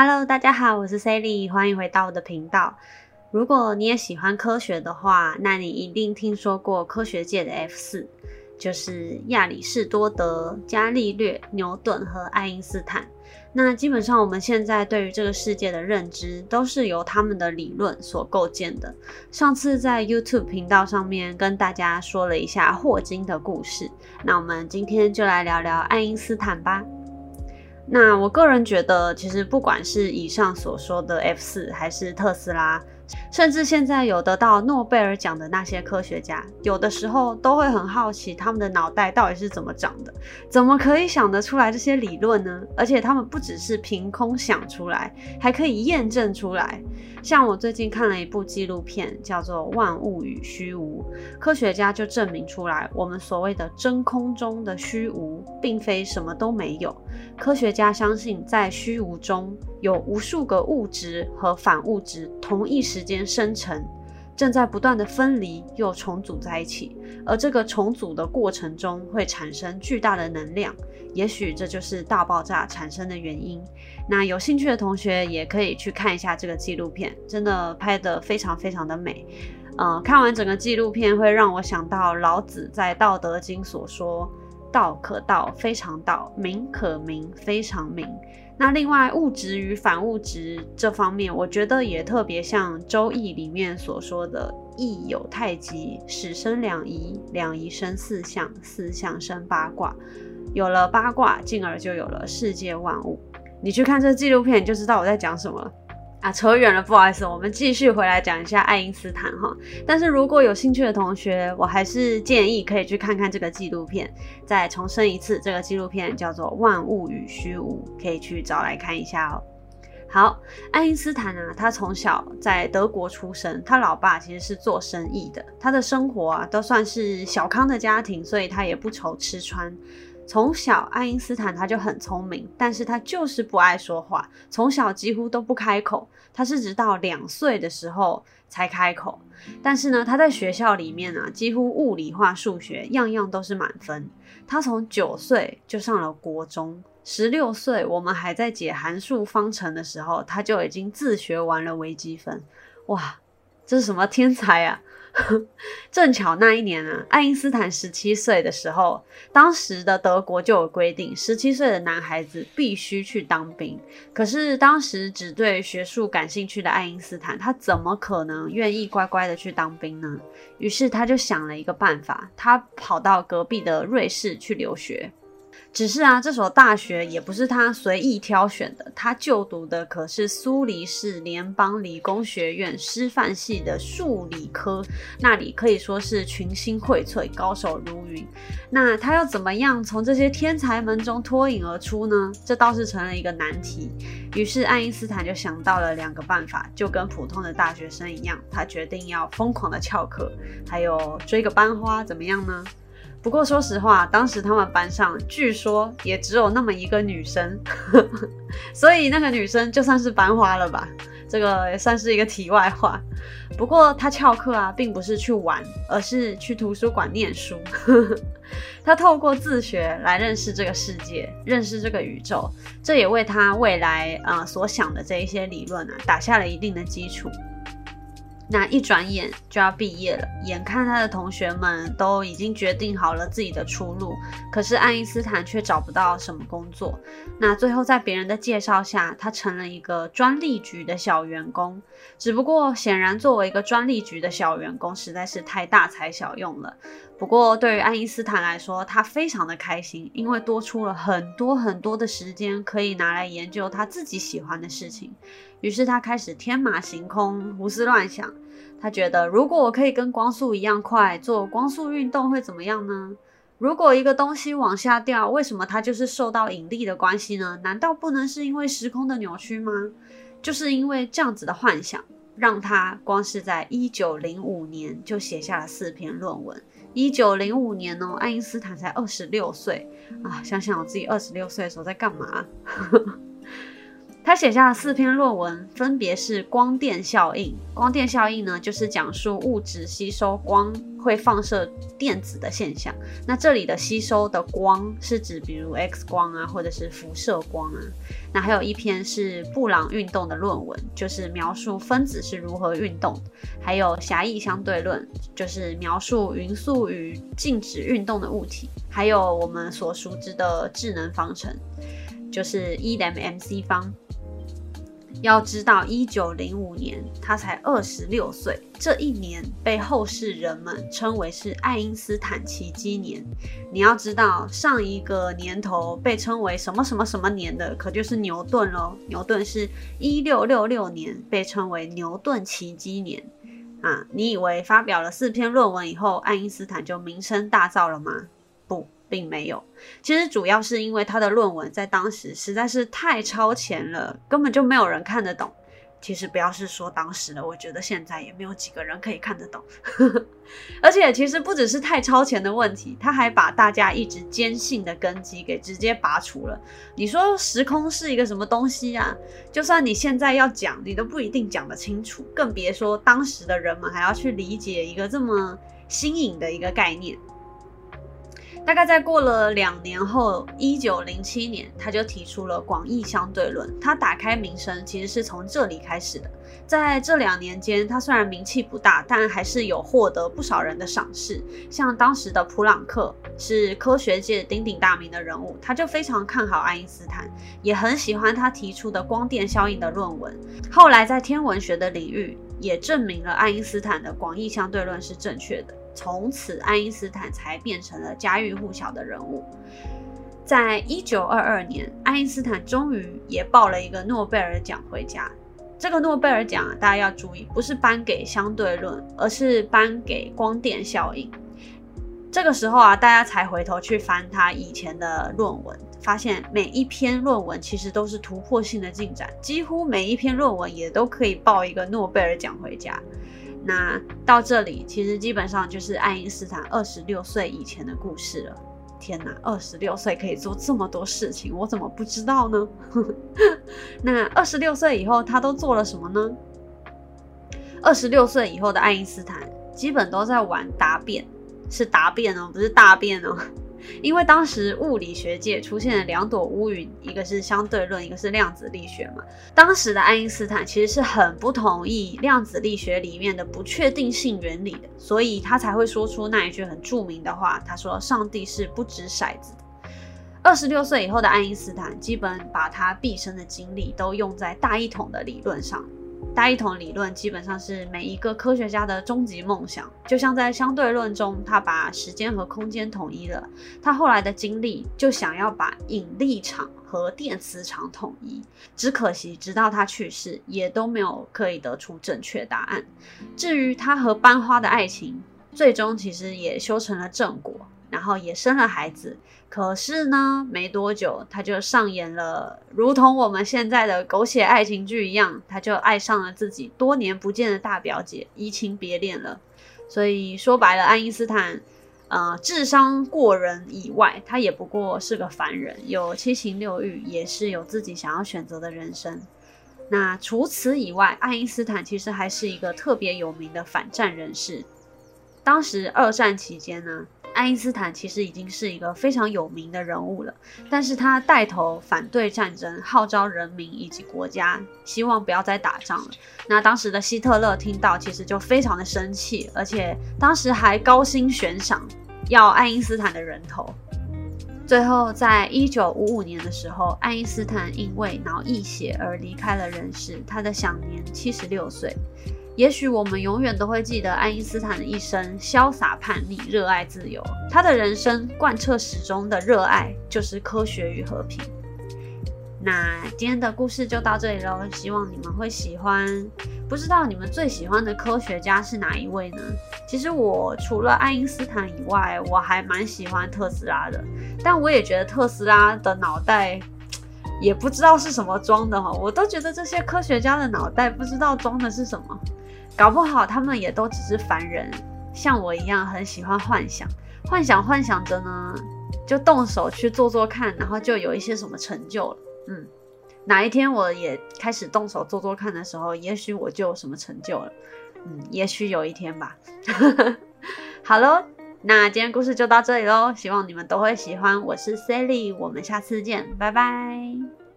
Hello，大家好，我是 Sally，欢迎回到我的频道。如果你也喜欢科学的话，那你一定听说过科学界的 F 四，就是亚里士多德、伽利略、牛顿和爱因斯坦。那基本上我们现在对于这个世界的认知，都是由他们的理论所构建的。上次在 YouTube 频道上面跟大家说了一下霍金的故事，那我们今天就来聊聊爱因斯坦吧。那我个人觉得，其实不管是以上所说的 F 四，还是特斯拉。甚至现在有得到诺贝尔奖的那些科学家，有的时候都会很好奇他们的脑袋到底是怎么长的，怎么可以想得出来这些理论呢？而且他们不只是凭空想出来，还可以验证出来。像我最近看了一部纪录片，叫做《万物与虚无》，科学家就证明出来，我们所谓的真空中的虚无，并非什么都没有。科学家相信，在虚无中有无数个物质和反物质同一时时间生成，正在不断的分离又重组在一起，而这个重组的过程中会产生巨大的能量，也许这就是大爆炸产生的原因。那有兴趣的同学也可以去看一下这个纪录片，真的拍得非常非常的美。嗯，看完整个纪录片会让我想到老子在《道德经》所说。道可道，非常道；名可名，非常名。那另外，物质与反物质这方面，我觉得也特别像《周易》里面所说的“易有太极，始生两仪，两仪生四象，四象生八卦。有了八卦，进而就有了世界万物。”你去看这纪录片，就知道我在讲什么了。啊，扯远了，不好意思，我们继续回来讲一下爱因斯坦哈。但是如果有兴趣的同学，我还是建议可以去看看这个纪录片。再重申一次，这个纪录片叫做《万物与虚无》，可以去找来看一下哦。好，爱因斯坦啊，他从小在德国出生，他老爸其实是做生意的，他的生活啊都算是小康的家庭，所以他也不愁吃穿。从小，爱因斯坦他就很聪明，但是他就是不爱说话，从小几乎都不开口。他是直到两岁的时候才开口。但是呢，他在学校里面啊，几乎物理化、数学样样都是满分。他从九岁就上了国中，十六岁我们还在解函数方程的时候，他就已经自学完了微积分。哇，这是什么天才啊！正巧那一年啊，爱因斯坦十七岁的时候，当时的德国就有规定，十七岁的男孩子必须去当兵。可是当时只对学术感兴趣的爱因斯坦，他怎么可能愿意乖乖的去当兵呢？于是他就想了一个办法，他跑到隔壁的瑞士去留学。只是啊，这所大学也不是他随意挑选的，他就读的可是苏黎世联邦理工学院师范系的数理科，那里可以说是群星荟萃，高手如云。那他要怎么样从这些天才们中脱颖而出呢？这倒是成了一个难题。于是爱因斯坦就想到了两个办法，就跟普通的大学生一样，他决定要疯狂的翘课，还有追个班花，怎么样呢？不过说实话，当时他们班上据说也只有那么一个女生，所以那个女生就算是班花了吧。这个也算是一个题外话。不过他翘课啊，并不是去玩，而是去图书馆念书。他透过自学来认识这个世界，认识这个宇宙，这也为他未来啊所想的这一些理论啊打下了一定的基础。那一转眼就要毕业了，眼看他的同学们都已经决定好了自己的出路，可是爱因斯坦却找不到什么工作。那最后在别人的介绍下，他成了一个专利局的小员工。只不过显然作为一个专利局的小员工，实在是太大材小用了。不过对于爱因斯坦来说，他非常的开心，因为多出了很多很多的时间可以拿来研究他自己喜欢的事情。于是他开始天马行空、胡思乱想。他觉得，如果我可以跟光速一样快做光速运动，会怎么样呢？如果一个东西往下掉，为什么它就是受到引力的关系呢？难道不能是因为时空的扭曲吗？就是因为这样子的幻想，让他光是在一九零五年就写下了四篇论文。一九零五年哦，爱因斯坦才二十六岁啊！想想我自己二十六岁的时候在干嘛？写下的四篇论文，分别是光电效应。光电效应呢，就是讲述物质吸收光会放射电子的现象。那这里的吸收的光是指，比如 X 光啊，或者是辐射光啊。那还有一篇是布朗运动的论文，就是描述分子是如何运动。还有狭义相对论，就是描述匀速与静止运动的物体。还有我们所熟知的智能方程，就是 E m m c 方。要知道，一九零五年他才二十六岁，这一年被后世人们称为是爱因斯坦奇迹年。你要知道，上一个年头被称为什么什么什么年的，可就是牛顿喽。牛顿是一六六六年被称为牛顿奇迹年啊！你以为发表了四篇论文以后，爱因斯坦就名声大噪了吗？并没有，其实主要是因为他的论文在当时实在是太超前了，根本就没有人看得懂。其实不要是说当时的，我觉得现在也没有几个人可以看得懂。而且其实不只是太超前的问题，他还把大家一直坚信的根基给直接拔除了。你说时空是一个什么东西啊？就算你现在要讲，你都不一定讲得清楚，更别说当时的人们还要去理解一个这么新颖的一个概念。大概在过了两年后，一九零七年，他就提出了广义相对论。他打开名声其实是从这里开始的。在这两年间，他虽然名气不大，但还是有获得不少人的赏识。像当时的普朗克是科学界鼎鼎大名的人物，他就非常看好爱因斯坦，也很喜欢他提出的光电效应的论文。后来在天文学的领域，也证明了爱因斯坦的广义相对论是正确的。从此，爱因斯坦才变成了家喻户晓的人物。在一九二二年，爱因斯坦终于也报了一个诺贝尔奖回家。这个诺贝尔奖，大家要注意，不是颁给相对论，而是颁给光电效应。这个时候啊，大家才回头去翻他以前的论文，发现每一篇论文其实都是突破性的进展，几乎每一篇论文也都可以报一个诺贝尔奖回家。那到这里，其实基本上就是爱因斯坦二十六岁以前的故事了。天哪，二十六岁可以做这么多事情，我怎么不知道呢？那二十六岁以后，他都做了什么呢？二十六岁以后的爱因斯坦，基本都在玩答辩，是答辩哦，不是大便哦。因为当时物理学界出现了两朵乌云，一个是相对论，一个是量子力学嘛。当时的爱因斯坦其实是很不同意量子力学里面的不确定性原理的，所以他才会说出那一句很著名的话：“他说上帝是不掷骰子的。”二十六岁以后的爱因斯坦，基本把他毕生的精力都用在大一统的理论上。大一统理论基本上是每一个科学家的终极梦想，就像在相对论中，他把时间和空间统一了。他后来的经历就想要把引力场和电磁场统一，只可惜直到他去世，也都没有可以得出正确答案。至于他和班花的爱情，最终其实也修成了正果。然后也生了孩子，可是呢，没多久他就上演了如同我们现在的狗血爱情剧一样，他就爱上了自己多年不见的大表姐，移情别恋了。所以说白了，爱因斯坦，呃，智商过人以外，他也不过是个凡人，有七情六欲，也是有自己想要选择的人生。那除此以外，爱因斯坦其实还是一个特别有名的反战人士。当时二战期间呢。爱因斯坦其实已经是一个非常有名的人物了，但是他带头反对战争，号召人民以及国家，希望不要再打仗了。那当时的希特勒听到，其实就非常的生气，而且当时还高薪悬赏要爱因斯坦的人头。最后，在一九五五年的时候，爱因斯坦因为脑溢血而离开了人世，他的享年七十六岁。也许我们永远都会记得爱因斯坦的一生潇洒叛逆、热爱自由。他的人生贯彻始终的热爱就是科学与和平。那今天的故事就到这里喽，希望你们会喜欢。不知道你们最喜欢的科学家是哪一位呢？其实我除了爱因斯坦以外，我还蛮喜欢特斯拉的。但我也觉得特斯拉的脑袋也不知道是什么装的哈，我都觉得这些科学家的脑袋不知道装的是什么。搞不好他们也都只是凡人，像我一样很喜欢幻想，幻想幻想着呢，就动手去做做看，然后就有一些什么成就了。嗯，哪一天我也开始动手做做看的时候，也许我就有什么成就了。嗯，也许有一天吧。好喽，那今天故事就到这里喽，希望你们都会喜欢。我是 Sally，我们下次见，拜拜。